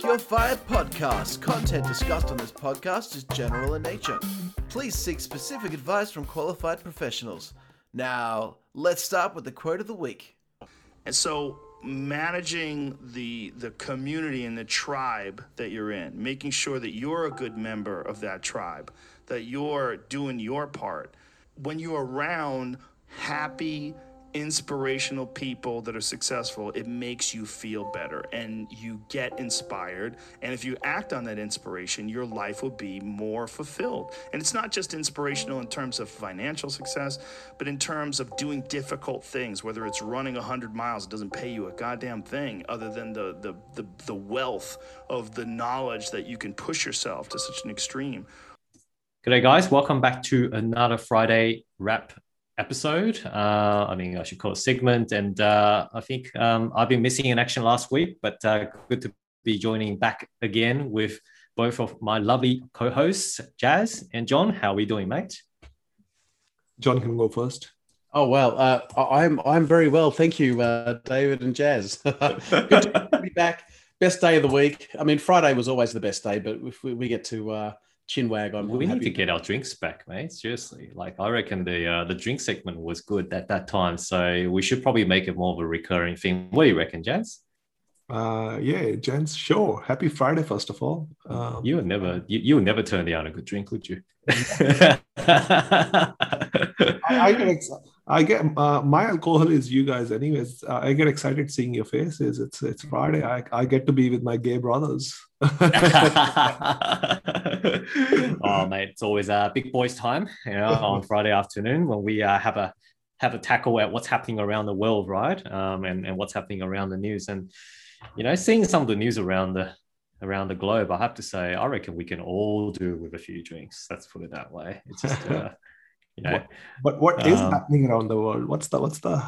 Spark Your Fire podcast. Content discussed on this podcast is general in nature. Please seek specific advice from qualified professionals. Now, let's start with the quote of the week. And so managing the the community and the tribe that you're in, making sure that you're a good member of that tribe, that you're doing your part. When you're around happy, inspirational people that are successful, it makes you feel better and you get inspired. And if you act on that inspiration, your life will be more fulfilled. And it's not just inspirational in terms of financial success, but in terms of doing difficult things, whether it's running 100 miles, it doesn't pay you a goddamn thing other than the, the, the, the wealth of the knowledge that you can push yourself to such an extreme. G'day, guys. Welcome back to another Friday wrap episode. Uh, I mean, I should call it segment. And uh, I think um, I've been missing in action last week, but uh, good to be joining back again with both of my lovely co-hosts, Jazz and John. How are we doing, mate? John can go first. Oh well, uh, I'm I'm very well, thank you, uh, David and Jazz. Good to be back. Best day of the week. I mean, Friday was always the best day, but if we, we get to uh, chinwag. I'm we need to get our drinks back, mate. Seriously, like I reckon the uh, the drink segment was good at that time, so we should probably make it more of a recurring thing. What do you reckon, Jens? Uh, yeah, Jens, sure. Happy Friday, first of all. Um, you would never, you, you would never turn down a good drink, would you? I, I, get ex- I get uh, my alcohol is you guys, anyways. Uh, I get excited seeing your faces. It's it's Friday. I, I get to be with my gay brothers. oh mate, it's always a big boys time, you know, on Friday afternoon when we uh, have a have a tackle at what's happening around the world, right? Um, and and what's happening around the news, and you know, seeing some of the news around the around the globe, I have to say, I reckon we can all do with a few drinks. Let's put it that way. It's just, uh, you know. But what is um, happening around the world? What's the what's the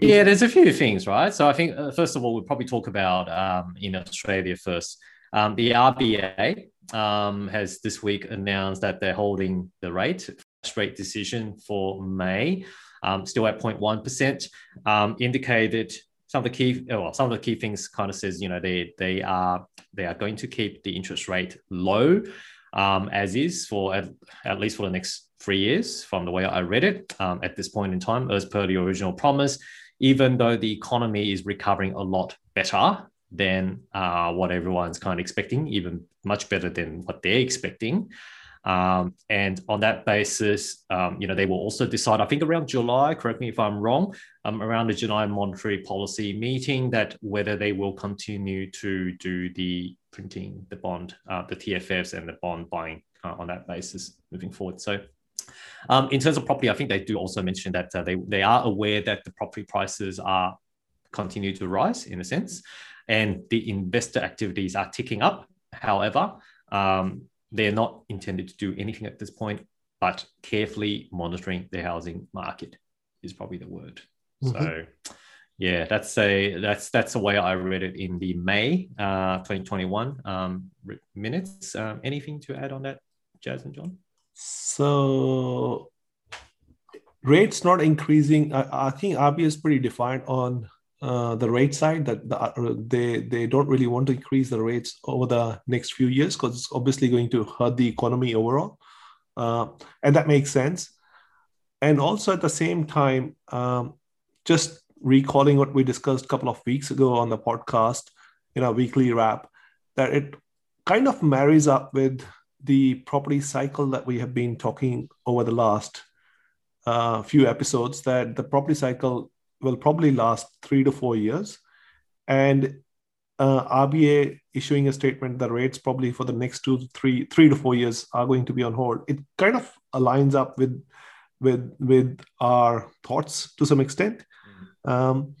yeah, there's a few things, right? So I think uh, first of all, we'll probably talk about um, in Australia first. Um, the RBA um, has this week announced that they're holding the rate rate decision for May, um, still at 0.1%. Um, indicated some of the key, well, some of the key things kind of says, you know, they they are they are going to keep the interest rate low um, as is for at, at, least for the next three years, from the way I read it um, at this point in time, as per the original promise. Even though the economy is recovering a lot better than uh, what everyone's kind of expecting, even much better than what they're expecting. Um, and on that basis, um, you know, they will also decide, I think around July, correct me if I'm wrong, um, around the July monetary policy meeting, that whether they will continue to do the printing, the bond, uh, the TFFs and the bond buying uh, on that basis moving forward. So um, in terms of property, I think they do also mention that uh, they, they are aware that the property prices are continue to rise in a sense and the investor activities are ticking up. However, um, they're not intended to do anything at this point, but carefully monitoring the housing market is probably the word. Mm-hmm. So, yeah, that's a that's that's the way I read it in the May uh, 2021 um, minutes. Um, anything to add on that, Jazz and John? So rates not increasing. I, I think RBA is pretty defined on uh, the rate side that the, uh, they they don't really want to increase the rates over the next few years because it's obviously going to hurt the economy overall, uh, and that makes sense. And also at the same time, um, just recalling what we discussed a couple of weeks ago on the podcast in our weekly wrap, that it kind of marries up with the property cycle that we have been talking over the last uh, few episodes. That the property cycle will probably last three to four years. And uh, RBA issuing a statement that rates probably for the next two to three, three to four years are going to be on hold. It kind of aligns up with with with our thoughts to some extent. Um,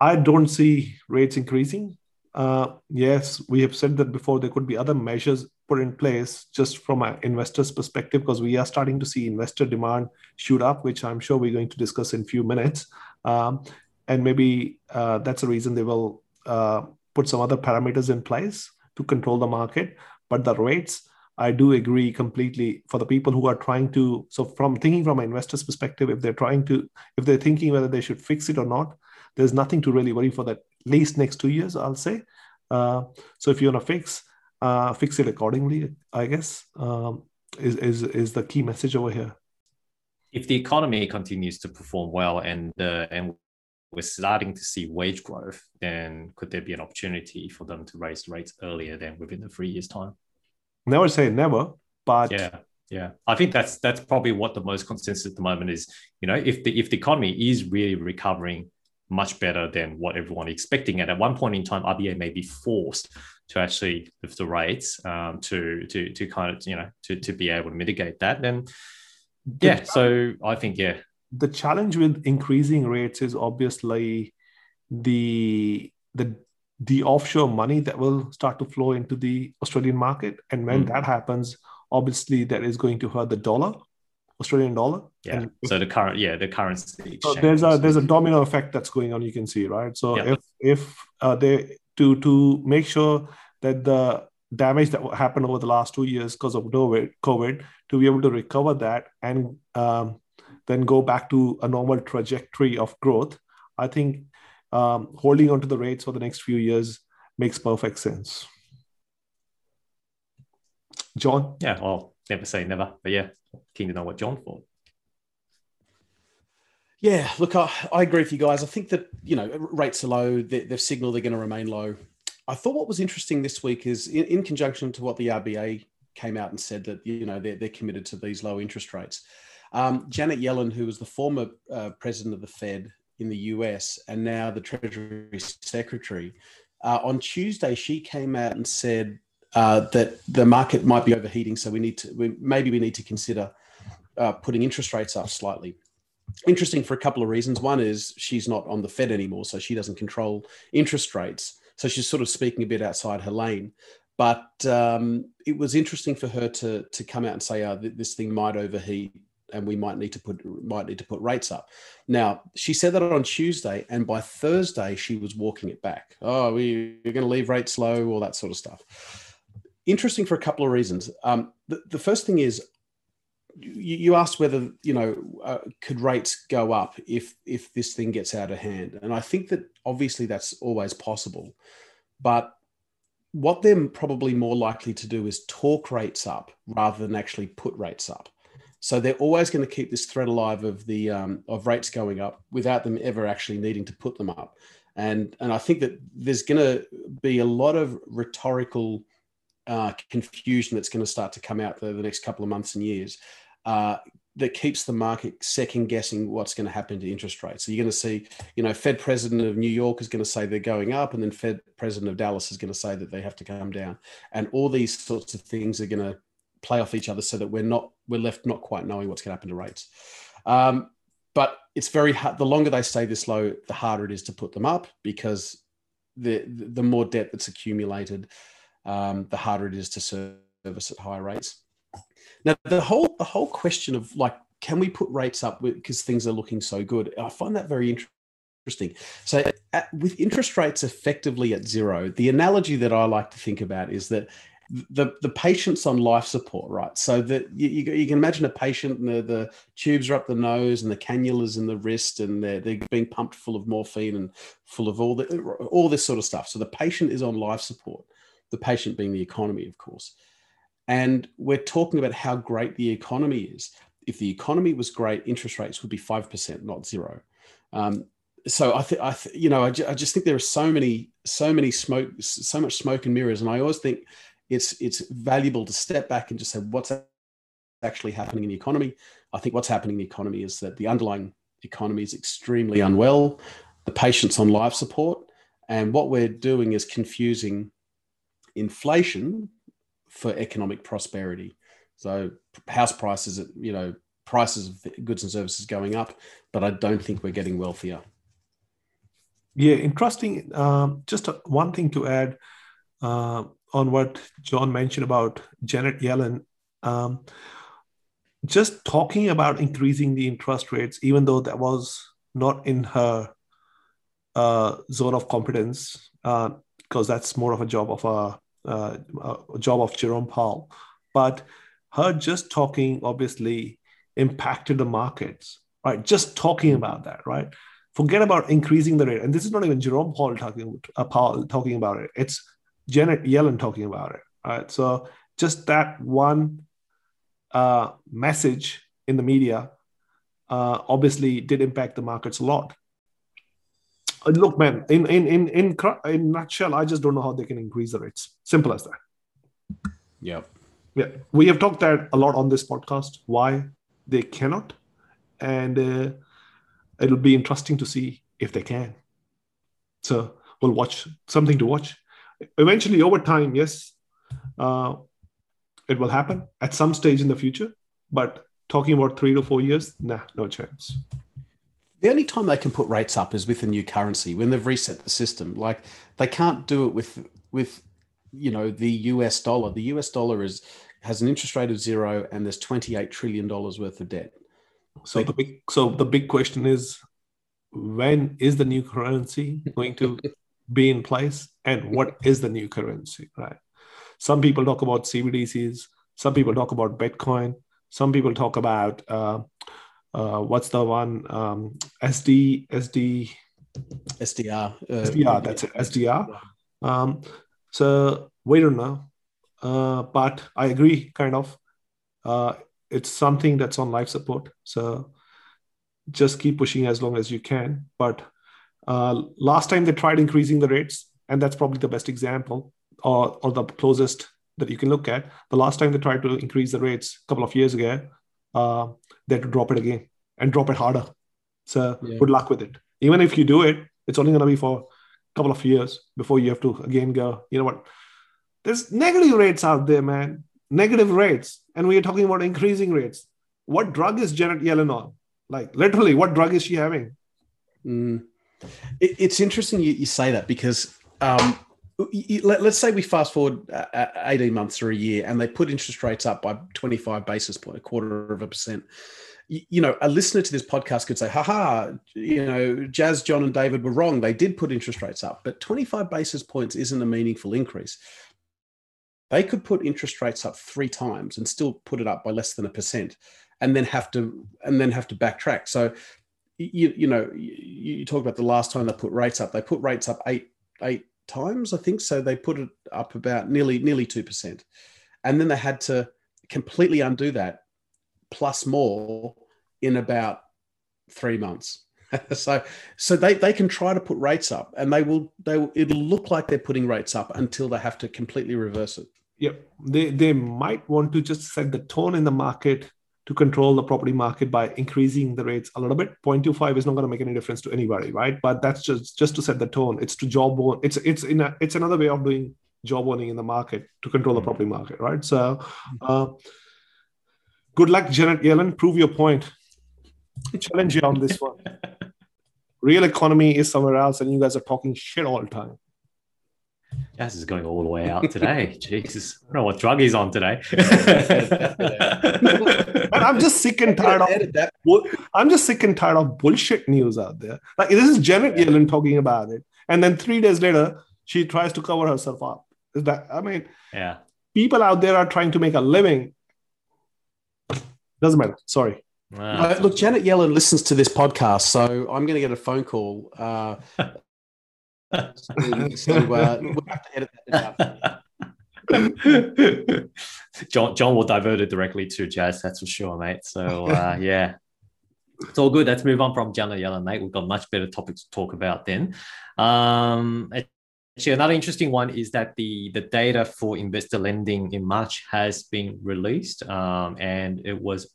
I don't see rates increasing. Uh, yes, we have said that before. There could be other measures put in place just from an investor's perspective because we are starting to see investor demand shoot up, which I'm sure we're going to discuss in a few minutes. Um, and maybe uh, that's the reason they will uh, put some other parameters in place to control the market. But the rates, I do agree completely for the people who are trying to. So, from thinking from an investor's perspective, if they're trying to, if they're thinking whether they should fix it or not, there's nothing to really worry for that at least next two years, I'll say. Uh, so if you want to fix, uh, fix it accordingly, I guess, um, is, is, is the key message over here. If the economy continues to perform well and, uh, and we're starting to see wage growth, then could there be an opportunity for them to raise rates earlier than within the three years' time? Never say never, but yeah, yeah, I think that's that's probably what the most consensus at the moment is. You know, if the if the economy is really recovering much better than what everyone expecting, and at one point in time, RBA may be forced to actually lift the rates um, to to to kind of you know to to be able to mitigate that. Then yeah, so I think yeah, the challenge with increasing rates is obviously the the the offshore money that will start to flow into the Australian market, and when mm. that happens, obviously that is going to hurt the dollar, Australian dollar. Yeah. And so the current, yeah, the currency. So there's a there's a domino effect that's going on. You can see, right? So if if uh, they to to make sure that the damage that happened over the last two years because of COVID, to be able to recover that and um, then go back to a normal trajectory of growth, I think um, holding on to the rates for the next few years makes perfect sense. John? Yeah, well, never say never, but yeah, keen to know what John thought. Yeah, look, I, I agree with you guys. I think that, you know, rates are low. They, they've signaled they're going to remain low. I thought what was interesting this week is in, in conjunction to what the RBA came out and said that, you know, they're, they're committed to these low interest rates. Um, Janet Yellen, who was the former uh, president of the Fed in the US and now the Treasury Secretary, uh, on Tuesday she came out and said uh, that the market might be overheating, so we need to we, maybe we need to consider uh, putting interest rates up slightly. Interesting for a couple of reasons. One is she's not on the Fed anymore, so she doesn't control interest rates. So she's sort of speaking a bit outside her lane. But um, it was interesting for her to to come out and say, oh, this thing might overheat and we might need to put might need to put rates up. Now she said that on Tuesday, and by Thursday she was walking it back. Oh, we, we're going to leave rates low, all that sort of stuff. Interesting for a couple of reasons. Um, the, the first thing is you, you asked whether you know uh, could rates go up if if this thing gets out of hand, and I think that obviously that's always possible, but what they're probably more likely to do is talk rates up rather than actually put rates up. So they're always going to keep this threat alive of the um, of rates going up without them ever actually needing to put them up. And and I think that there's going to be a lot of rhetorical uh, confusion that's going to start to come out the, the next couple of months and years. Uh, that keeps the market second guessing what's going to happen to interest rates. So you're going to see, you know, Fed president of New York is going to say they're going up, and then Fed president of Dallas is going to say that they have to come down, and all these sorts of things are going to play off each other so that we're not we're left not quite knowing what's going to happen to rates. Um, but it's very hard. The longer they stay this low, the harder it is to put them up because the the more debt that's accumulated, um, the harder it is to service at higher rates. Now, the whole the whole question of like, can we put rates up because things are looking so good? I find that very interesting. So, at, with interest rates effectively at zero, the analogy that I like to think about is that the the patient's on life support, right? So that you, you, can imagine a patient and the, the tubes are up the nose and the cannulas in the wrist and they're, they're being pumped full of morphine and full of all the all this sort of stuff. So the patient is on life support, the patient being the economy, of course. And we're talking about how great the economy is. If the economy was great, interest rates would be five percent, not zero. Um, so I think th- you know I, ju- I just think there are so many so many smoke so much smoke and mirrors, and I always think it's it's valuable to step back and just say what's actually happening in the economy. I think what's happening in the economy is that the underlying economy is extremely unwell. The patient's on life support, and what we're doing is confusing inflation for economic prosperity. So house prices, you know, prices of goods and services going up, but I don't think we're getting wealthier. Yeah, interesting. Um, just one thing to add. Uh, on what John mentioned about Janet Yellen, um, just talking about increasing the interest rates, even though that was not in her uh, zone of competence, because uh, that's more of a job of a, uh, job of Jerome Powell. But her just talking obviously impacted the markets, right? Just talking about that, right? forget about increasing the rate. And this is not even Jerome Powell talking, uh, Powell talking about it. It's Janet Yellen talking about it. Right. So just that one uh, message in the media uh, obviously did impact the markets a lot. Look, man, in in in in in nutshell, I just don't know how they can increase the rates. Simple as that. Yeah, Yeah, we have talked that a lot on this podcast. Why they cannot, and uh, it'll be interesting to see if they can. So we'll watch something to watch. Eventually, over time, yes, uh, it will happen at some stage in the future. But talking about three to four years, nah, no chance. The only time they can put rates up is with a new currency when they've reset the system. Like they can't do it with with you know the US dollar. The US dollar is has an interest rate of zero and there's 28 trillion dollars worth of debt. So the big so the big question is when is the new currency going to be in place and what is the new currency, right? Some people talk about CBDCs, some people talk about Bitcoin, some people talk about uh, uh, what's the one um, SD SD SDR uh, SDR that's it SDR. Um, so we don't know, uh, but I agree kind of. Uh, it's something that's on life support. So just keep pushing as long as you can. But uh, last time they tried increasing the rates, and that's probably the best example or, or the closest that you can look at. The last time they tried to increase the rates a couple of years ago, uh, they had to drop it again and drop it harder. So yeah. good luck with it. Even if you do it, it's only going to be for a couple of years before you have to again go, you know what? There's negative rates out there, man negative rates and we are talking about increasing rates what drug is janet yellen on like literally what drug is she having mm. it, it's interesting you, you, say that because um, you, let, us say we fast forward uh, uh, 18 months or a year and they put interest rates up by 25 basis point a quarter of a percent you know, a listener to this podcast could say, haha, you know, Jazz, John, and David were wrong. They did put interest rates up, but 25 basis points isn't a meaningful increase. They could put interest rates up three times and still put it up by less than a percent, and then have to and then have to backtrack. So, you you know, you, you talk about the last time they put rates up. They put rates up eight eight times, I think. So they put it up about nearly nearly two percent, and then they had to completely undo that plus more in about three months. so so they, they can try to put rates up and they will they will, it'll look like they're putting rates up until they have to completely reverse it Yep. They they might want to just set the tone in the market to control the property market by increasing the rates a little bit. 0.25 is not going to make any difference to anybody, right? But that's just just to set the tone. It's to jawbone. It's it's in a, it's another way of doing jawboning in the market to control the mm. property market, right? So, uh, good luck, Janet Yellen. Prove your point. Challenge you on this one. Real economy is somewhere else, and you guys are talking shit all the time. Jazz is going all the way out today. Jesus, I don't know what drug he's on today. I'm just sick and tired of that. I'm just sick and tired of bullshit news out there. Like this is Janet Yellen talking about it, and then three days later she tries to cover herself up. Is that? I mean, yeah. People out there are trying to make a living. Doesn't matter. Sorry. Uh, look, Janet Yellen listens to this podcast, so I'm going to get a phone call. Uh, so, uh, we'll have to edit that John, John will divert it directly to Jazz, that's for sure, mate. So uh, yeah, it's all good. Let's move on from Janet Yellen, mate. We've got much better topics to talk about then. Um, actually, another interesting one is that the the data for investor lending in March has been released, um, and it was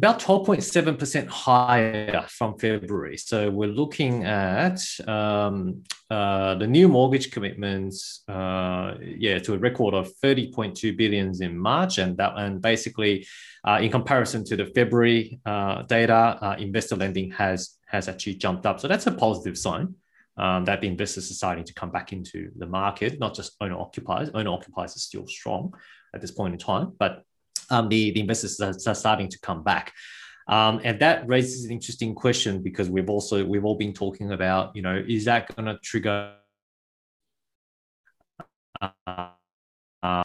about 12.7% higher from February. So we're looking at um, uh, the new mortgage commitments, uh, yeah, to a record of 30.2 billions in March, and that and basically, uh, in comparison to the February uh, data, uh, investor lending has has actually jumped up. So that's a positive sign. Um, that the investors are starting to come back into the market, not just owner occupiers. Owner occupiers are still strong at this point in time, but um, the, the investors are, are starting to come back. Um, and that raises an interesting question because we've also we've all been talking about you know is that going to trigger uh,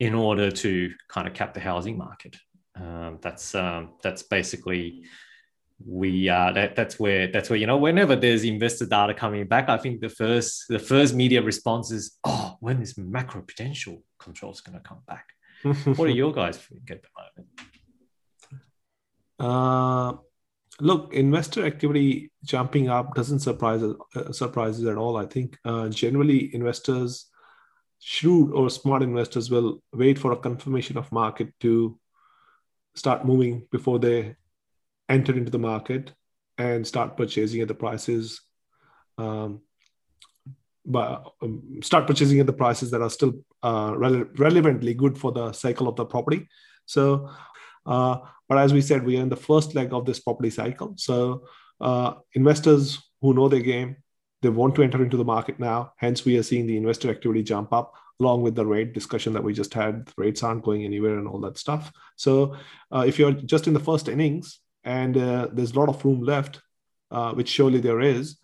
in order to kind of cap the housing market um, that's um, that's basically we uh, that, that's where that's where you know whenever there's investor data coming back, I think the first the first media response is, oh, when is macro prudential controls going to come back? What are your guys think at the moment? Uh, look, investor activity jumping up doesn't surprise uh, surprises at all. I think uh, generally investors, shrewd or smart investors, will wait for a confirmation of market to start moving before they enter into the market and start purchasing at the prices um, but um, start purchasing at the prices that are still uh, rele- relevantly good for the cycle of the property. So uh, but as we said we are in the first leg of this property cycle. So uh, investors who know their game they want to enter into the market now. Hence we are seeing the investor activity jump up along with the rate discussion that we just had. Rates aren't going anywhere and all that stuff. So uh, if you're just in the first innings and uh, there's a lot of room left, uh, which surely there is,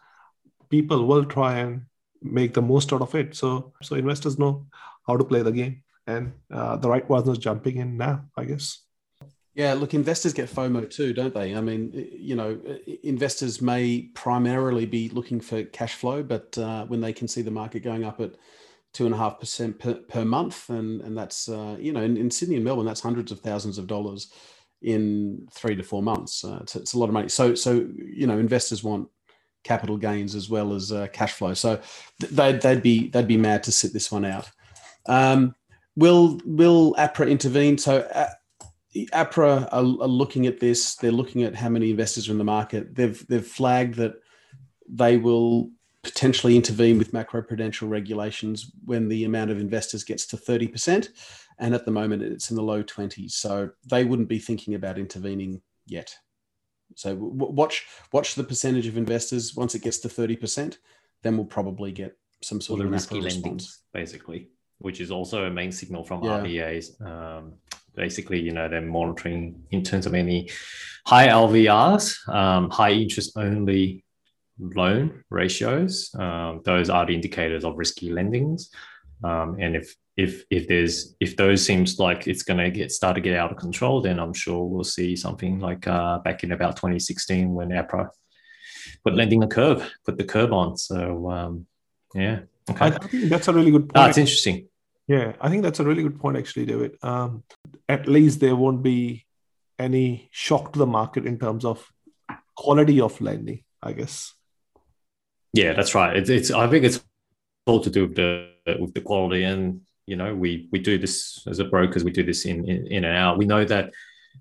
people will try and make the most out of it. So, so investors know how to play the game, and uh, the right ones are jumping in now, I guess. Yeah, look, investors get FOMO too, don't they? I mean, you know, investors may primarily be looking for cash flow, but uh, when they can see the market going up at two and a half percent per month, and and that's uh, you know, in, in Sydney and Melbourne, that's hundreds of thousands of dollars in three to four months. Uh, it's, it's, a lot of money. So, so you know, investors want capital gains as well as uh, cash flow. So they'd, they'd be they'd be mad to sit this one out. Um, will will APRA intervene? So uh, APRA are, are, looking at this. They're looking at how many investors are in the market. They've they've flagged that they will potentially intervene with macroprudential regulations when the amount of investors gets to 30% and at the moment it's in the low 20s so they wouldn't be thinking about intervening yet so watch watch the percentage of investors. Once it gets to 30% then we'll probably get some sort well, of risky lending basically which is also a main signal from yeah. RBAs um, basically you know they're monitoring in terms of any high LVRs um, high interest only loan ratios. Um, those are the indicators of risky lendings. Um, and if if if there's if those seems like it's going to get start to get out of control, then I'm sure we'll see something like uh, back in about 2016 when APRA put lending a curve, put the curve on. So um, yeah, okay. I, think that's a really good point. That's interesting. Yeah, I think that's a really good point, actually, David. Um, at least there won't be any shock to the market in terms of quality of lending, I guess. Yeah, that's right. It's, it's I think it's all to do with the with the quality and you know we we do this as a brokers we do this in in, in and out we know that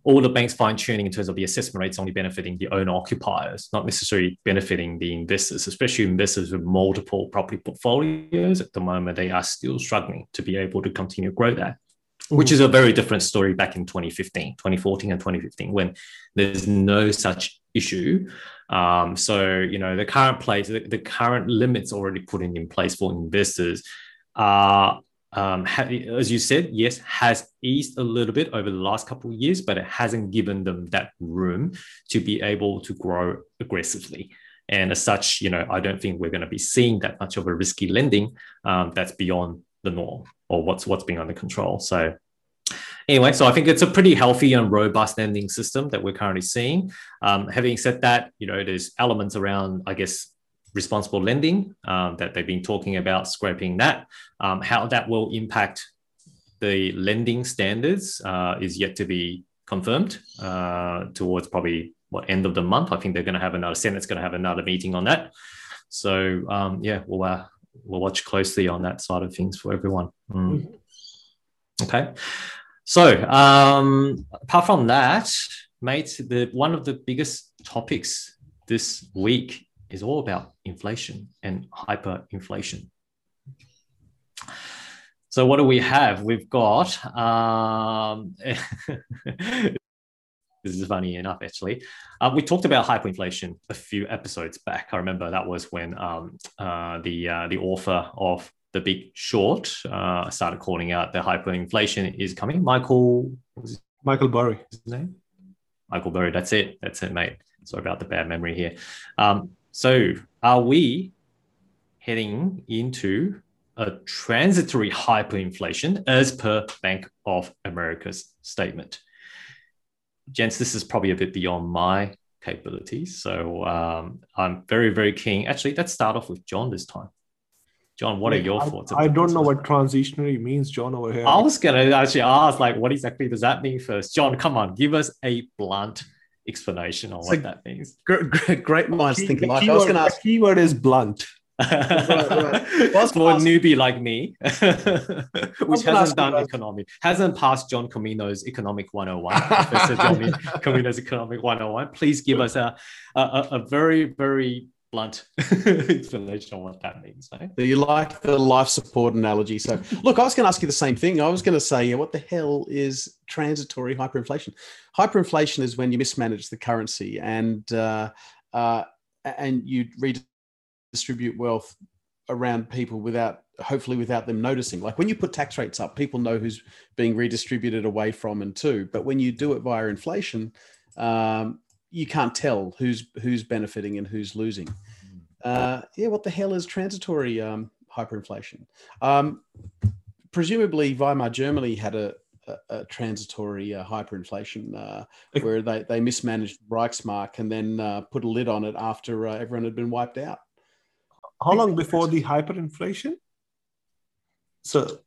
all the banks fine tuning in terms of the assessment rates only benefiting the owner occupiers, not necessarily benefiting the investors, especially investors with multiple property portfolios. At the moment, they are still struggling to be able to continue to grow that, which is a very different story back in 2015, 2014, and 2015, when there's no such issue. Um, so, you know, the current place, the, the current limits already put in place for investors are um, as you said, yes, has eased a little bit over the last couple of years, but it hasn't given them that room to be able to grow aggressively. And as such, you know, I don't think we're going to be seeing that much of a risky lending um, that's beyond the norm or what's what's being under control. So anyway, so I think it's a pretty healthy and robust lending system that we're currently seeing. Um, having said that, you know, there's elements around, I guess, responsible lending um, that they've been talking about scraping that. Um, how that will impact the lending standards uh, is yet to be confirmed uh, towards probably what end of the month. I think they're going to have another Senate's going to have another meeting on that. So um, yeah, we'll uh, we'll watch closely on that side of things for everyone. Mm. Okay. So um, apart from that, mate, the one of the biggest topics this week is all about inflation and hyperinflation. So what do we have? We've got um, this is funny enough, actually. Uh, we talked about hyperinflation a few episodes back. I remember that was when um, uh, the uh, the author of The Big Short uh, started calling out that hyperinflation is coming. Michael, Michael Burry, his name. Michael Burry. That's it. That's it, mate. Sorry about the bad memory here. Um, so, are we heading into a transitory hyperinflation as per Bank of America's statement? Gents, this is probably a bit beyond my capabilities. So um, I'm very, very keen. Actually, let's start off with John this time. John, what are your I, thoughts? I don't know what transitionary means, John, over here. I was gonna actually ask, like, what exactly does that mean first? John, come on, give us a blunt explanation on what that means. Great, great, great minds Key- think the alike. I was going to ask. keyword is blunt. right. Well, For gonna a newbie like me, which gonna hasn't done guys- economic, hasn't passed John Comino's Economic 101, Professor John Comino's Economic 101, please give us a, a, a- a very, very blunt explanation on what that means. eh? You like the life support analogy? So, look, I was going to ask you the same thing. I was going to say, what the hell is transitory hyperinflation? Hyperinflation is when you mismanage the currency and uh, uh, and you redistribute wealth around people without, hopefully, without them noticing. Like when you put tax rates up, people know who's being redistributed away from and to. But when you do it via inflation, um, you can't tell who's who's benefiting and who's losing. Uh, yeah, what the hell is transitory um, hyperinflation? Um, presumably, Weimar Germany had a, a, a transitory uh, hyperinflation uh, where they, they mismanaged Reichsmark and then uh, put a lid on it after uh, everyone had been wiped out. How long before the hyperinflation? So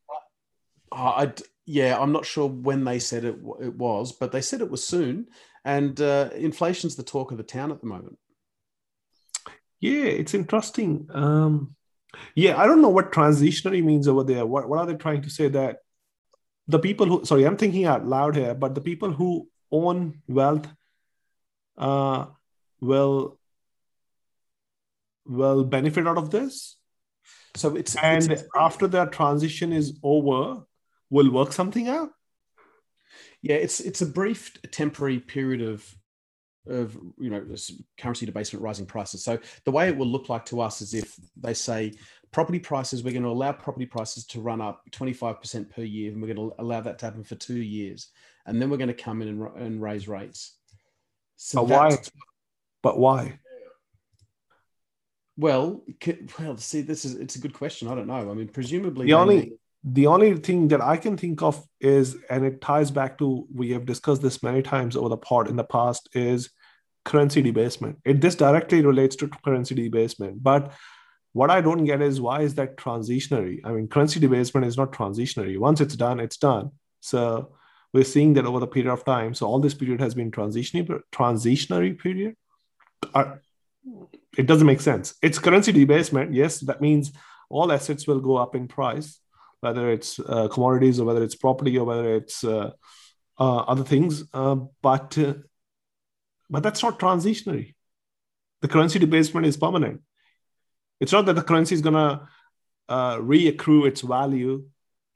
I yeah, I'm not sure when they said it, it was, but they said it was soon. And uh, inflation's the talk of the town at the moment. Yeah, it's interesting. Um, yeah, I don't know what transitionary means over there. What what are they trying to say that the people who sorry, I'm thinking out loud here, but the people who own wealth uh will will benefit out of this So it's and it's- after that transition is over we'll work something out Yeah, it's it's a brief temporary period of of you know currency debasement, rising prices. So the way it will look like to us is if they say property prices, we're going to allow property prices to run up 25% per year, and we're going to allow that to happen for two years, and then we're going to come in and, and raise rates. So But why? but why Well, c- well, see, this is it's a good question. I don't know. I mean, presumably the only the only thing that I can think of is, and it ties back to we have discussed this many times over the pod in the past, is currency debasement. It this directly relates to currency debasement. But what I don't get is why is that transitionary? I mean, currency debasement is not transitionary. Once it's done, it's done. So we're seeing that over the period of time. So all this period has been transitionary transitionary period. It doesn't make sense. It's currency debasement. Yes, that means all assets will go up in price whether it's uh, commodities or whether it's property or whether it's uh, uh, other things. Uh, but uh, but that's not transitionary. The currency debasement is permanent. It's not that the currency is gonna reaccrue its value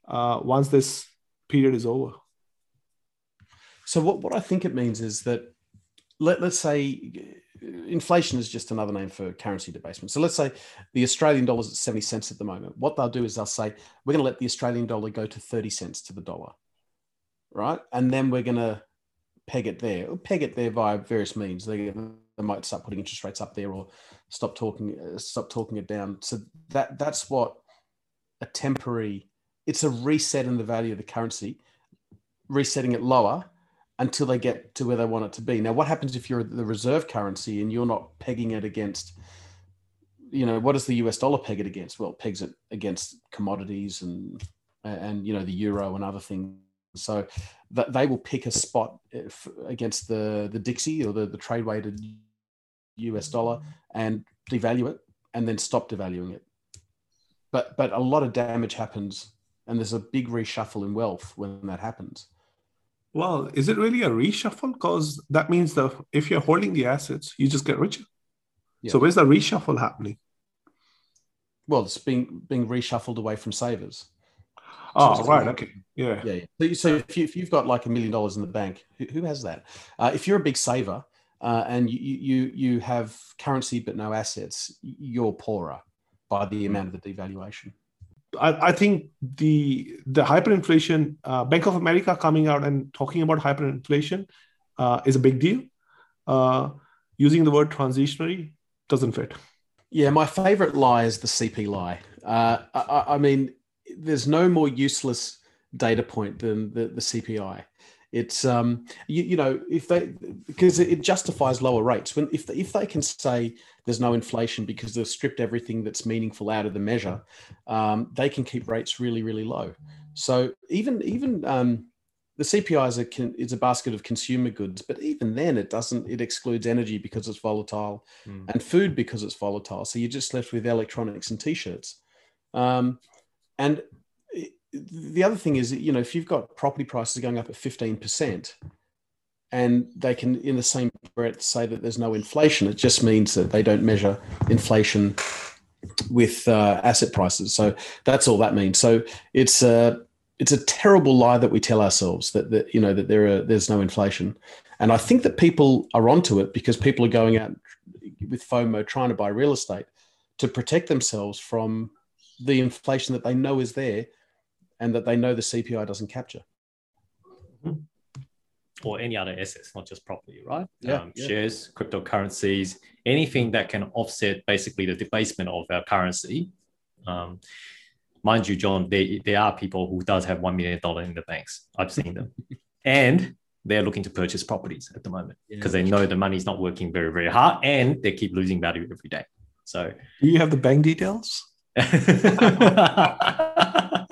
once this period is over. So what, what I think it means is that let, let's say uh, inflation is just another name for currency debasement. So let's say the Australian dollar is at 70 cents at the moment. What they'll do is they'll say, we're going to let the Australian dollar go to 30 cents to the dollar, right? And then we're going to peg it there, peg it there via various means. They, they might start putting interest rates up there or stop talking, uh, stop talking it down. So that that's what a temporary, it's a reset in the value of the currency, resetting it lower until they get to where they want it to be. Now, what happens if you're the reserve currency and you're not pegging it against, you know, what does the US dollar peg it against? Well, it pegs it against commodities and and you know the euro and other things. So that they will pick a spot eh, if, against the the Dixie or the, the trade weighted US dollar and devalue it, and then stop devaluing it. But but a lot of damage happens, and there's a big reshuffle in wealth when that happens. Well, is it really a reshuffle? Because that means that if you're holding the assets, you just get richer. Yeah. So where's the reshuffle happening? Well, it's being being reshuffled away from savers. Oh, it's- right. Okay. Yeah. Yeah. yeah. So, you- so if, you, if you've got like a million dollars in the bank, who, who has that? Uh, if you're a big saver uh, and you, you you have currency but no assets, you're poorer by the amount of the devaluation. I, I think the the hyperinflation, uh, Bank of America coming out and talking about hyperinflation uh, is a big deal. Uh, using the word transitionary doesn't fit. Yeah, my favorite lie is the CP lie. Uh, I- I, mean, there's no more useless data point than the, the CPI. It's um, you, you know if they because it justifies lower rates when if if they can say there's no inflation because they've stripped everything that's meaningful out of the measure, um, they can keep rates really really low. So even even um, the CPI is a is a basket of consumer goods, but even then it doesn't it excludes energy because it's volatile, mm. and food because it's volatile. So you're just left with electronics and t-shirts. Um, and the other thing is, you know, if you've got property prices going up at 15%, and they can, in the same breath, say that there's no inflation, it just means that they don't measure inflation with uh, asset prices. So that's all that means. So it's a it's a terrible lie that we tell ourselves that, that you know that there are there's no inflation, and I think that people are onto it because people are going out with FOMO trying to buy real estate to protect themselves from the inflation that they know is there and that they know the CPI doesn't capture. Mm-hmm. Or any other assets, not just property, right? Yeah, um, yeah. Shares, cryptocurrencies, anything that can offset basically the debasement of our currency. Um, mind you, John, there, there are people who does have $1 million in the banks. I've seen them. and they're looking to purchase properties at the moment because yeah. they know the money's not working very, very hard and they keep losing value every day. So, do you have the bank details?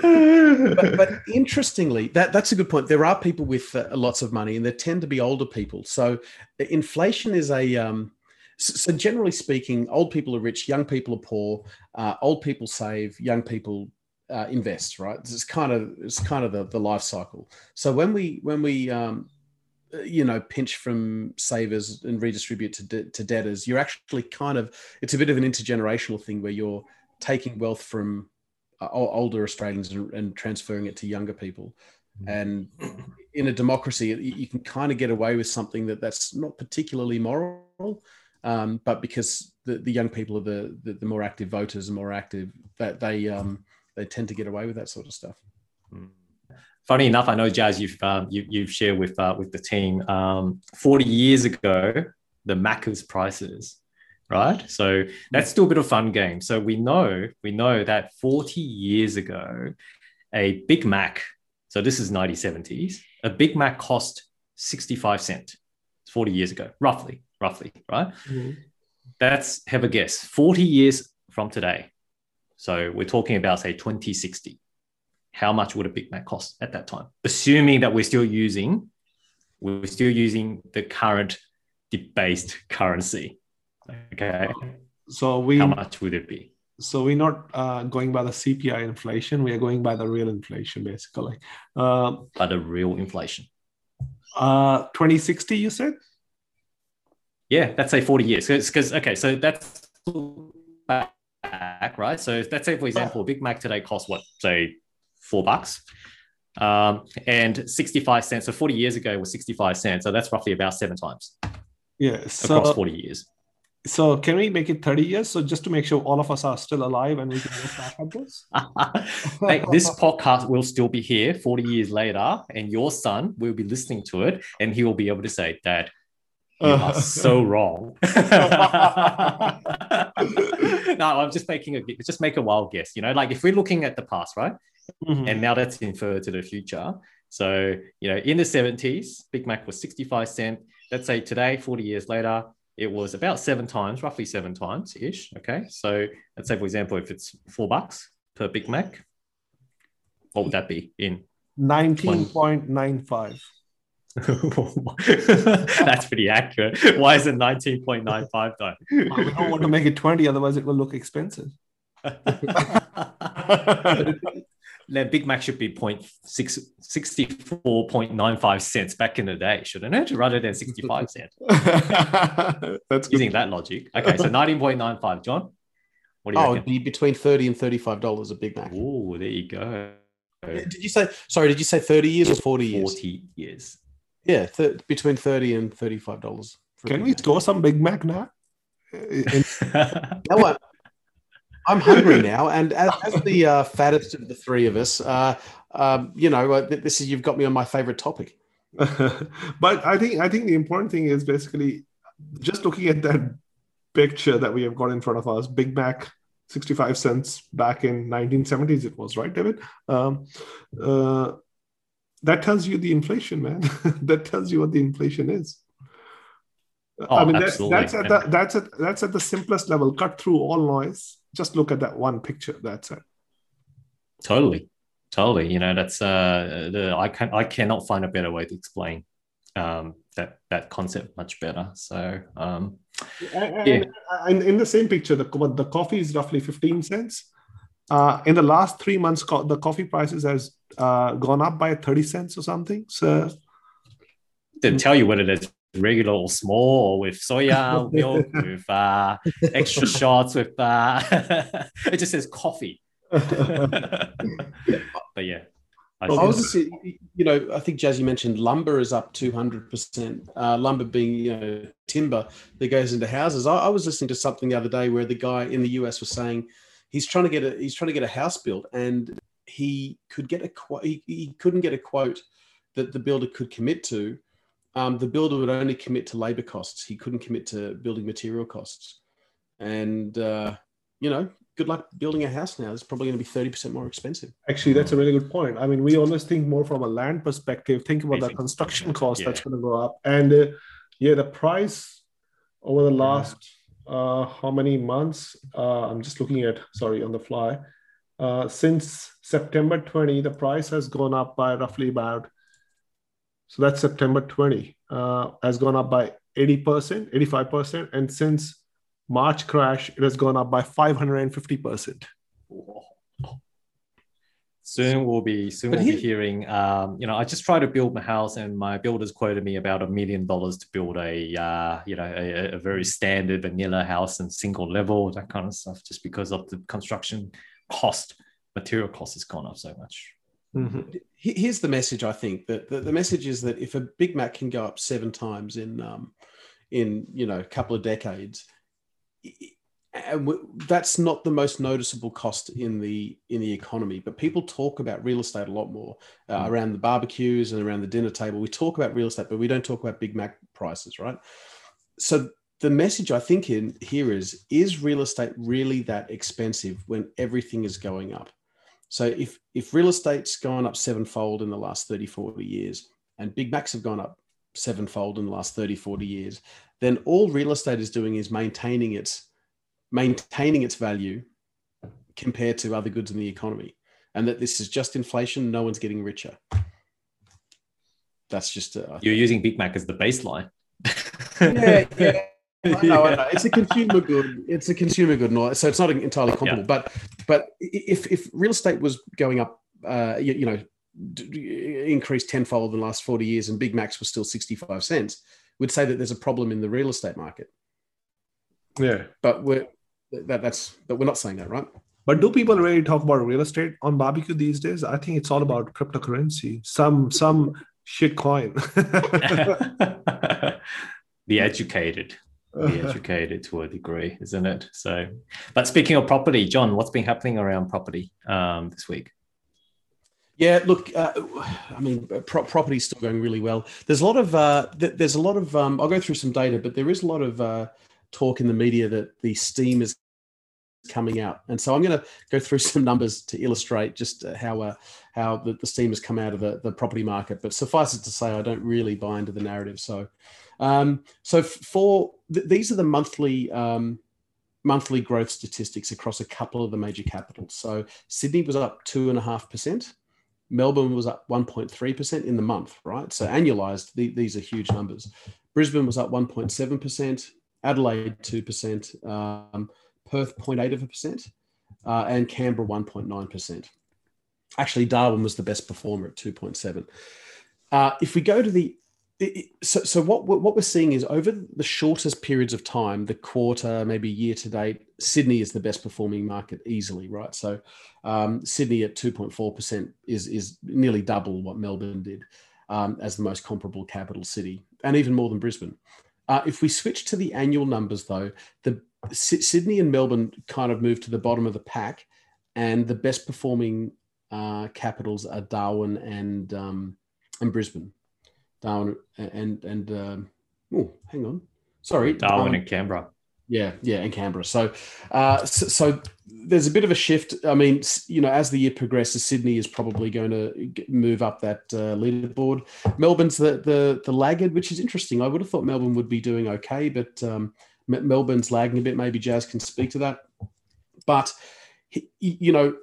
but, but, interestingly, that, that's a good point. There are people with uh, lots of money, and they tend to be older people. So inflation is a um, so, generally speaking, old people are rich, young people are poor. Uh, old people save, young people uh, invest. Right? It's kind of it's kind of the, the life cycle. So when we when we um, uh, you know pinch from savers and redistribute to, de- to debtors, you're actually kind of it's a bit of an intergenerational thing where you're taking wealth from uh, older Australians and, and, transferring it to younger people. Mm. And in a democracy, you can kind of get away with something that that's not particularly moral, um, but because the, the young people are the, the, the more active voters and more active, that they um, they tend to get away with that sort of stuff. Mm. Funny enough, I know Jazz, you've um, you, you've shared with uh, with the team. Um, Forty years ago, the Macca's prices right? So that's still a bit of fun game. So we know we know that 40 years ago, a Big Mac, so this is 1970s, a Big Mac cost 65 cent. It's 40 years ago, roughly, roughly, right? Mm-hmm. That's have a guess. 40 years from today. So we're talking about say 2060. How much would a Big Mac cost at that time? Assuming that we're still using, we're still using the current debased currency. Okay. So we how much would it be? So we're not uh, going by the CPI inflation. We are going by the real inflation, basically. Uh, by the real inflation. Uh, 2060, you said? Yeah, that's say 40 years. Because okay, so that's back, right? So let's say, for example, a Big Mac today costs what, say, four bucks. Um, and 65 cents. So 40 years ago was 65 cents. So that's roughly about seven times. Yeah. So, across 40 years. So can we make it 30 years? So just to make sure all of us are still alive and we can look back at this? this podcast will still be here 40 years later, and your son will be listening to it, and he will be able to say, Dad, you are so wrong. no, I'm just making a just make a wild guess. You know, like if we're looking at the past, right? Mm-hmm. And now that's inferred to the future. So, you know, in the 70s, Big Mac was 65 cent. Let's say today, 40 years later, it was about seven times, roughly seven times ish. Okay. So let's say, for example, if it's four bucks per Big Mac, what would that be in 19.95? That's pretty accurate. Why is it 19.95 though? we don't want to make it 20, otherwise it will look expensive. the Big Mac should be 64.95 cents back in the day, shouldn't it? Rather than 65 cents. That's using that logic. Okay, so 19.95, John. What do you oh, it'd be between 30 and 35 dollars a Big Mac. Oh, there you go. Did you say sorry, did you say 30 years or 40 years? 40 years. Yeah, th- between 30 and 35 dollars. Can we score some Big Mac now? In- no, I'm hungry now, and as, as the uh, fattest of the three of us, uh, um, you know, uh, this is you've got me on my favorite topic. but I think I think the important thing is basically just looking at that picture that we have got in front of us. Big Mac, 65 cents back in 1970s. It was right, David. Um, uh, that tells you the inflation, man. that tells you what the inflation is. Oh, I mean, that's, that's at the, that's at that's at the simplest level. Cut through all noise. Just look at that one picture. That's it. Totally, totally. You know, that's uh, the I can I cannot find a better way to explain um, that that concept much better. So um, And, Yeah. and in the same picture, the the coffee is roughly fifteen cents. Uh, in the last three months, co- the coffee prices has uh, gone up by thirty cents or something. So didn't tell you what it's regular or small or with soya milk with uh, extra shots with uh, it just says coffee. but yeah, I I was just, you know, I think Jazzy mentioned lumber is up 200%. Uh, lumber being, you know, timber that goes into houses. I, I was listening to something the other day where the guy in the US was saying he's trying to get a he's trying to get a house built and he could get a quote he, he couldn't get a quote that the builder could commit to. Um, the builder would only commit to labor costs. He couldn't commit to building material costs. And uh, you know, good luck building a house now. It's probably going to be 30% more expensive. Actually, that's a really good point. I mean, we always think more from a land perspective. Think about the construction cost that's going to go up, and uh, yeah, the price over the last uh, how many months? Uh, I'm just looking at sorry on the fly. Uh, since September 20, the price has gone up by roughly about. So that's September 20 uh, has gone up by 80%, 85%, and since March crash, it has gone up by 550%. Soon we'll be soon But we'll be hearing. Um, you know, I just tried to build my house, and my builders quoted me about a million dollars to build a, uh, you know, a, a very standard vanilla house and single level, that kind of stuff, just because of the construction cost, material cost has gone up so much. Mhm. Here's the message. I think that the, the message is that if a Big Mac can go up seven times in, um, in you know, a couple of decades, and w- that's not the most noticeable cost in the in the economy. But people talk about real estate a lot more uh, around the barbecues and around the dinner table. We talk about real estate, but we don't talk about Big Mac prices, right? So the message I think in here is: is real estate really that expensive when everything is going up? So if if real estate's gone up sevenfold in the last 30, 40 years, and Big Macs have gone up sevenfold in the last 30, 40 years, then all real estate is doing is maintaining its maintaining its value compared to other goods in the economy. And that this is just inflation, no one's getting richer. That's just a, You're using Big Mac as the baseline. yeah, yeah. I know, I know. It's a consumer good. It's a consumer good, and all that, so it's not entirely comparable. But but if if real estate was going up, uh, you, you know, d- d- increased tenfold in the last forty years, and Big Macs were still sixty five cents, we'd say that there's a problem in the real estate market. Yeah. But we're that, that's but we're not saying that, right? But do people really talk about real estate on barbecue these days? I think it's all about cryptocurrency, some some shit coin. the educated, the educated to a degree, isn't it? So, but speaking of property, John, what's been happening around property um, this week? Yeah, look, uh, I mean, pro- property's still going really well. There's a lot of uh, th- there's a lot of um, I'll go through some data, but there is a lot of uh, talk in the media that the steam is coming out, and so I'm going to go through some numbers to illustrate just uh, how uh, how the, the steam has come out of the, the property market. But suffice it to say, I don't really buy into the narrative. So, um, so f- for th- these are the monthly. Um, monthly growth statistics across a couple of the major capitals so sydney was up two and a half percent Melbourne was up 1.3% in the month, right? So annualized, the, these are huge numbers. Brisbane was up 1.7%, Adelaide 2%, um, Perth 0.8%, uh, and Canberra 1.9%. Actually, Darwin was the best performer at 2.7. Uh, if we go to the so, so what we're- what we're seeing is over the shortest periods of time, the quarter, maybe year to date, Sydney is the best performing market easily, right? So um, Sydney at 2.4% is, is nearly double what Melbourne did um, as the most comparable capital city, and even more than Brisbane. Uh, if we switch to the annual numbers, though, the Sy- Sydney and Melbourne kind of move to the bottom of the pack, and the best performing uh, capitals are Darwin and um, and Brisbane. Darwin and and um, oh, hang on, sorry, Darwin um, and Canberra. Yeah, yeah, in Canberra. So, uh, so, so, there's a bit of a shift. I mean, you know, as the year progresses, Sydney is probably going to move up that uh, leaderboard. Melbourne's the, the the laggard, which is interesting. I would have thought Melbourne would be doing okay, but um, Melbourne's lagging a bit. Maybe Jazz can speak to that. But you know,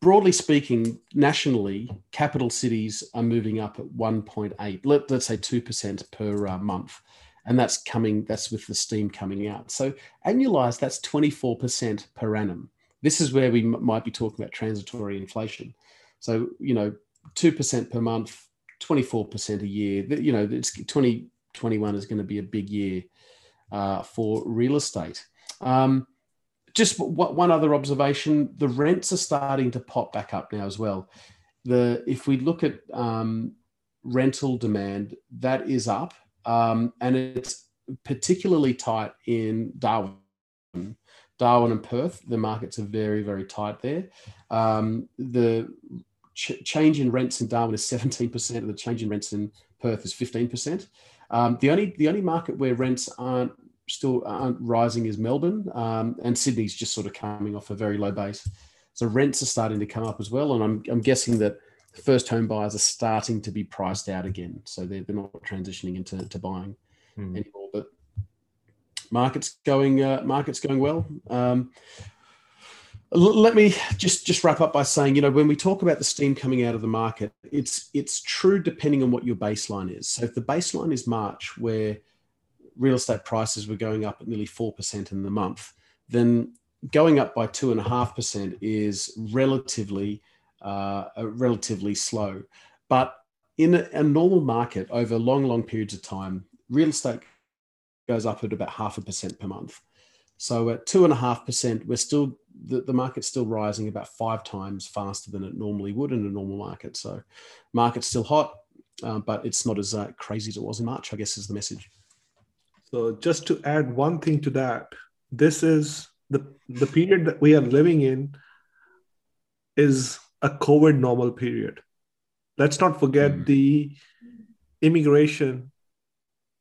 broadly speaking, nationally, capital cities are moving up at 1.8, let, us say 2% per uh, month. And that's coming, that's with the steam coming out. So annualized, that's 24% per annum. This is where we m- might be talking about transitory inflation. So, you know, 2% per month, 24% a year. You know, it's 2021 is going to be a big year uh, for real estate. Um, just one other observation: the rents are starting to pop back up now as well. The if we look at um, rental demand, that is up, um, and it's particularly tight in Darwin. Darwin and Perth, the markets are very, very tight there. Um, the ch- change in rents in Darwin is 17%, and the change in rents in Perth is 15%. Um, the only the only market where rents aren't still aren't rising is Melbourne, um, and Sydney's just sort of coming off a very low base. So rents are starting to come up as well, and I'm, I'm guessing that first home buyers are starting to be priced out again. So they're, they're not transitioning into to buying hmm. anymore. But markets going uh, markets going well. Um, let me just just wrap up by saying, you know, when we talk about the steam coming out of the market, it's it's true depending on what your baseline is. So if the baseline is March, where real estate prices were going up at nearly 4% in the month, then going up by 2.5% is relatively, uh, relatively slow. But in a, a normal market over long, long periods of time, real estate goes up at about half a percent per month. So at two and a half percent, we're still the, the market's still rising about five times faster than it normally would in a normal market. So market's still hot, uh, but it's not as uh, crazy as it was in March. I guess is the message. So just to add one thing to that, this is the the period that we are living in is a COVID normal period. Let's not forget mm. the immigration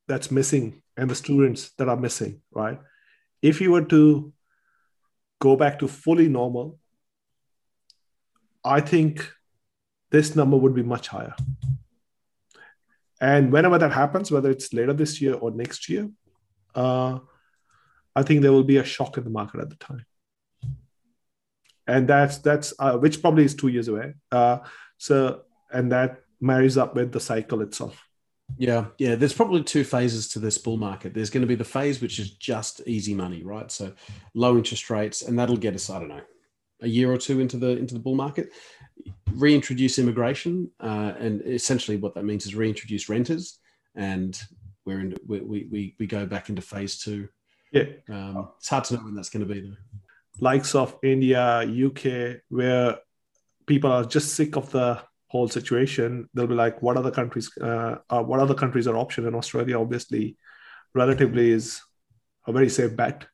that's missing and the students that are missing, right? If you were to go back to fully normal, I think this number would be much higher. And whenever that happens, whether it's later this year or next year, uh, I think there will be a shock in the market at the time, and that's that's uh, which probably is two years away. Uh, so and that marries up with the cycle itself. Yeah, yeah. There's probably two phases to this bull market. There's going to be the phase which is just easy money, right? So low interest rates, and that'll get us, I don't know, a year or two into the into the bull market. Reintroduce immigration, uh, and essentially what that means is reintroduce renters, and we're in we, we we go back into phase two. Yeah, um, it's hard to know when that's going to be though. Likes of India, UK, where people are just sick of the whole situation. They'll be like, "What other countries? Uh, uh, what other countries are option?" And Australia, obviously, relatively is a very safe bet.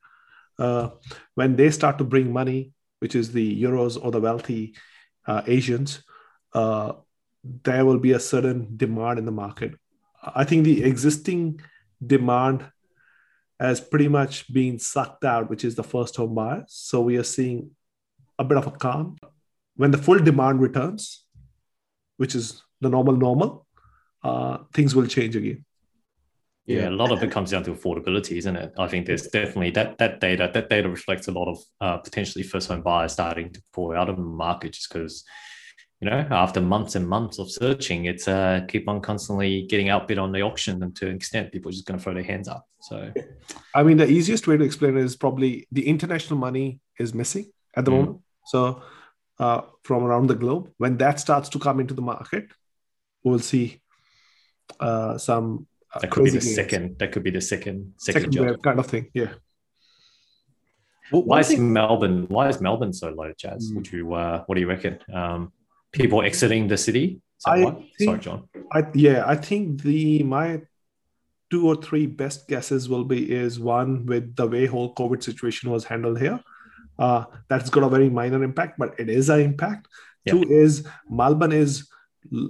Uh, when they start to bring money, which is the euros or the wealthy uh, Asians, uh, there will be a certain demand in the market I think the existing demand has pretty much been sucked out, which is the first home buyers. So we are seeing a bit of a calm. When the full demand returns, which is the normal normal, uh, things will change again. Yeah, a lot of it comes down to affordability, isn't it? I think there's definitely that that data that data reflects a lot of uh, potentially first home buyers starting to pull out of the market just because you know, after months and months of searching, it's uh, keep on constantly getting outbid on the auction, and to an extent, people are just going to throw their hands up. So, I mean, the easiest way to explain it is probably the international money is missing at the mm. moment. So, uh, from around the globe, when that starts to come into the market, we'll see uh, some. That could be the gains. second. That could be the second second, second job. kind of thing. Yeah. Well, why is thing, Melbourne? Why is Melbourne so low, Jazz? Mm. Would you? Uh, what do you reckon? Um, people exiting the city? I think, Sorry, John. I, yeah, I think the my two or three best guesses will be is one with the way whole COVID situation was handled here. Uh, that's got a very minor impact, but it is an impact. Yeah. Two is Melbourne is a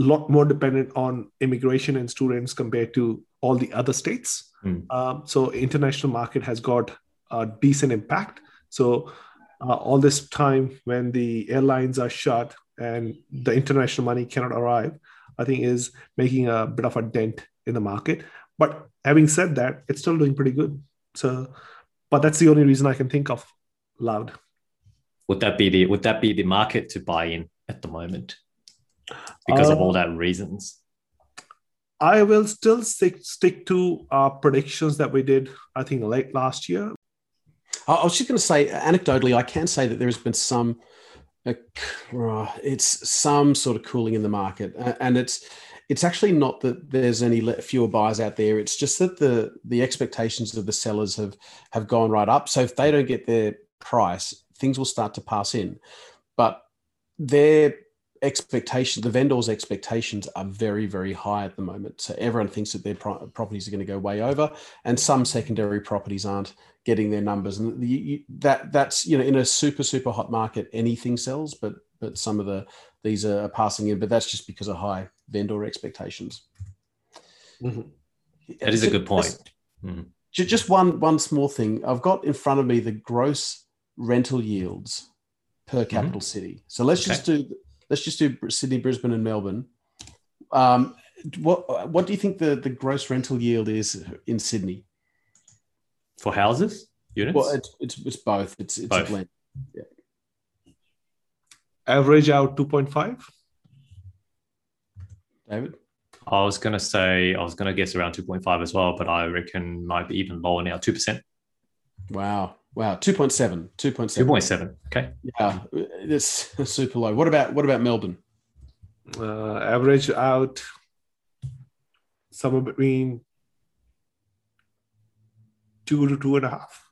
lot more dependent on immigration and students compared to all the other states. Um, so international market has got a decent impact. So uh, all this time when the airlines are shut and the international money cannot arrive, I think is making a bit of a dent in the market. But having said that, it's still doing pretty good. So, but that's the only reason I can think of loud. Would that be the would that be the market to buy in at the moment because of Uh, all that reasons? I will still stick stick to our predictions that we did, I think, late last year. I I was just going to say, anecdotally, I can say that there has been some, uh, it's some sort of cooling in the market, and it's it's actually not that there's any fewer buyers out there. It's just that the the expectations of the sellers have have gone right up. So if they don't get their price, things will start to pass in, but their expectations, the vendors' expectations are very very high at the moment. So everyone thinks that their pro- properties are going to go way over, and some secondary properties aren't getting their numbers and the, you, that that's you know in a super super hot market anything sells but but some of the these are passing in but that's just because of high vendor expectations Mhm. That is a good point. just- Mhm. just one one small thing i've got in front of me the gross rental yields per capital city so let's just do let's just do sydney brisbane and melbourne um, what what do you think the the gross rental yield is in sydney For houses, units. well it's it's, it's both it's it's a Both. blend Average out 2.5. david I was gonna say I was gonna guess around two point five as well, but I reckon might be even lower now, two percent, Wow. Wow. 2.7. 2.7. two point seven. Okay, Yeah. It's super low. What about what about Melbourne? Uh, average out somewhere between two to two and a half.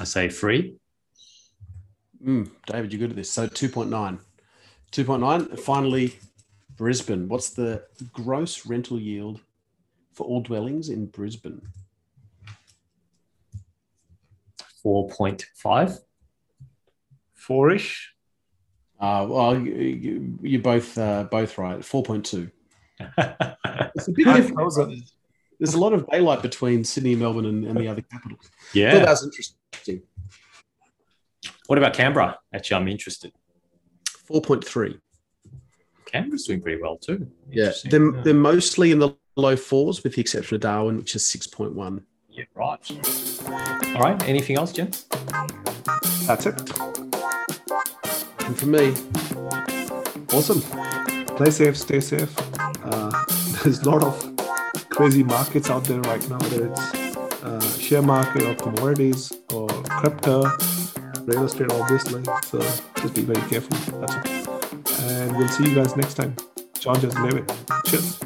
I say three. Mm, David, you're good at this. So 2.9. 2.9. Finally, Brisbane. What's the gross rental yield for all dwellings in Brisbane? Four point five. Four-ish. Uh, well, you, you, you're both uh, both right. 4.2. It's a bit different. There's a lot of daylight between Sydney, Melbourne, and, and the other capitals. I yeah. that was interesting. What about Canberra? Actually, I'm interested. 4.3. Canberra's doing pretty well too. Yeah, they're, they're mostly in the low fours, with the exception of Darwin, which is 6.1. Yeah, right. All right. Anything else, gents? That's it. And for me, Awesome. Play safe, stay safe. Uh, there's a lot of crazy markets out there right now, whether it's uh, share market or commodities or crypto, real estate, obviously. So just be very careful. That's it. And we'll see you guys next time. John, just David. Cheers.